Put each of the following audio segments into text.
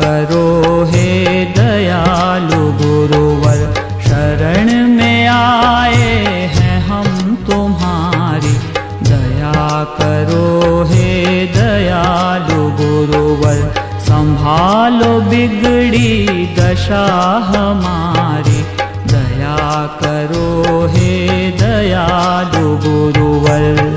करो हे दयालु गुरुवर, शरण में आए हैं हम तुम्हारी। दया करो हे दयालु गुरुवर, संभालो बिगड़ी दशा हमारी। दया करो हे दयालु गुरुवर।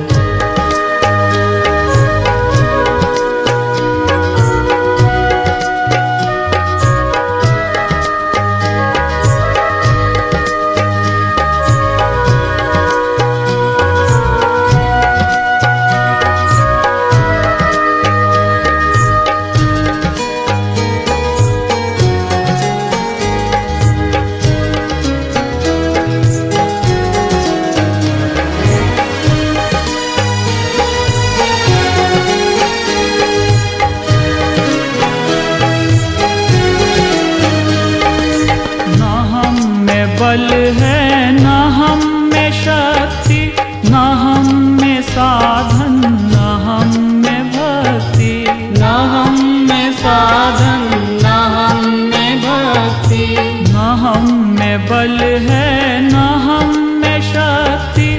बल है न हम में शक्ति न हम में साधन न हम में भक्ति। न हम में साधन न हम में भक्ति। न हम में बल है न हम में शक्ति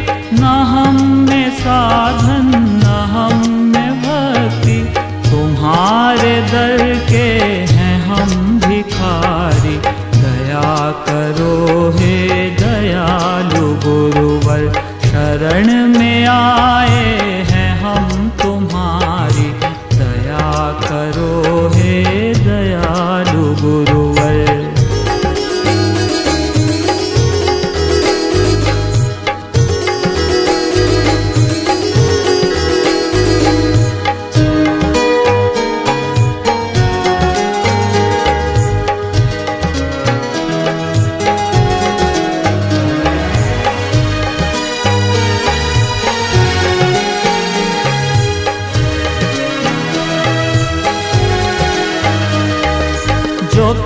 न हम में साधन न हम में भक्ति। तुम्हारे दर के हैं हम भिखारी दया करो तुम्हारी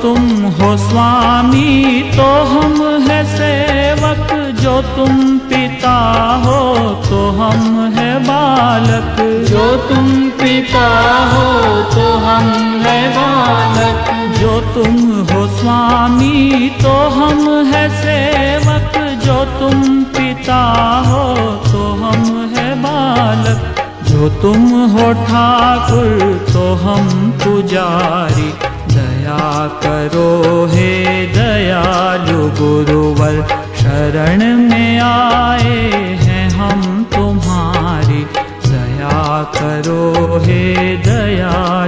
तुम हो स्वामी तो हम है सेवक। जो तुम पिता हो तो हम है बालक। जो तुम पिता हो तो हम है बालक। जो तुम हो स्वामी तो हम है सेवक। जो तुम पिता हो तो हम है बालक। जो तुम हो ठाकुर तो हम पुजारी। दया करो हे दयालु गुरुवर, शरण में आए हैं हम तुम्हारी। दया करो हे दयालु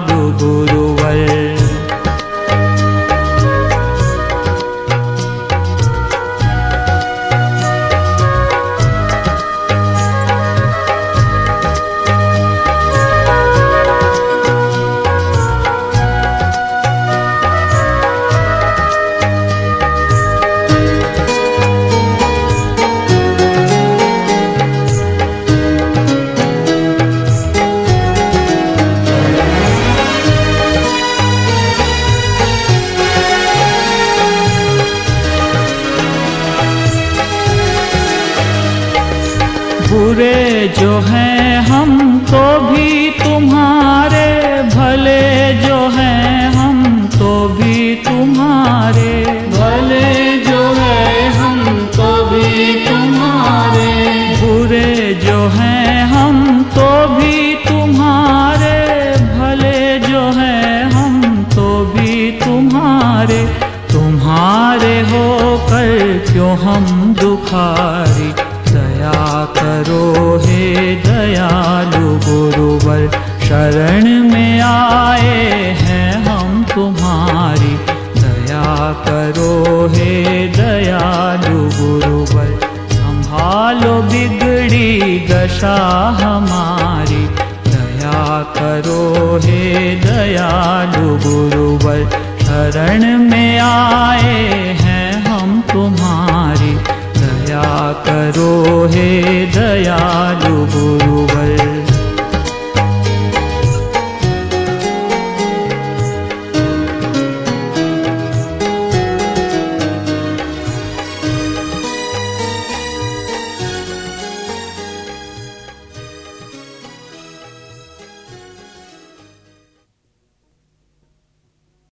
बुरे जो हैं हम तो भी तुम्हारे भले जो हैं हम तो भी तुम्हारे करो हे दयालु गुरुवर, शरण में आए हैं हम तुम्हारी। दया करो हे दयालु गुरुवर, संभालो बिगड़ी दशा हमारी। दया करो हे दयालु गुरुवर, शरण में आए करो हे दयालुगु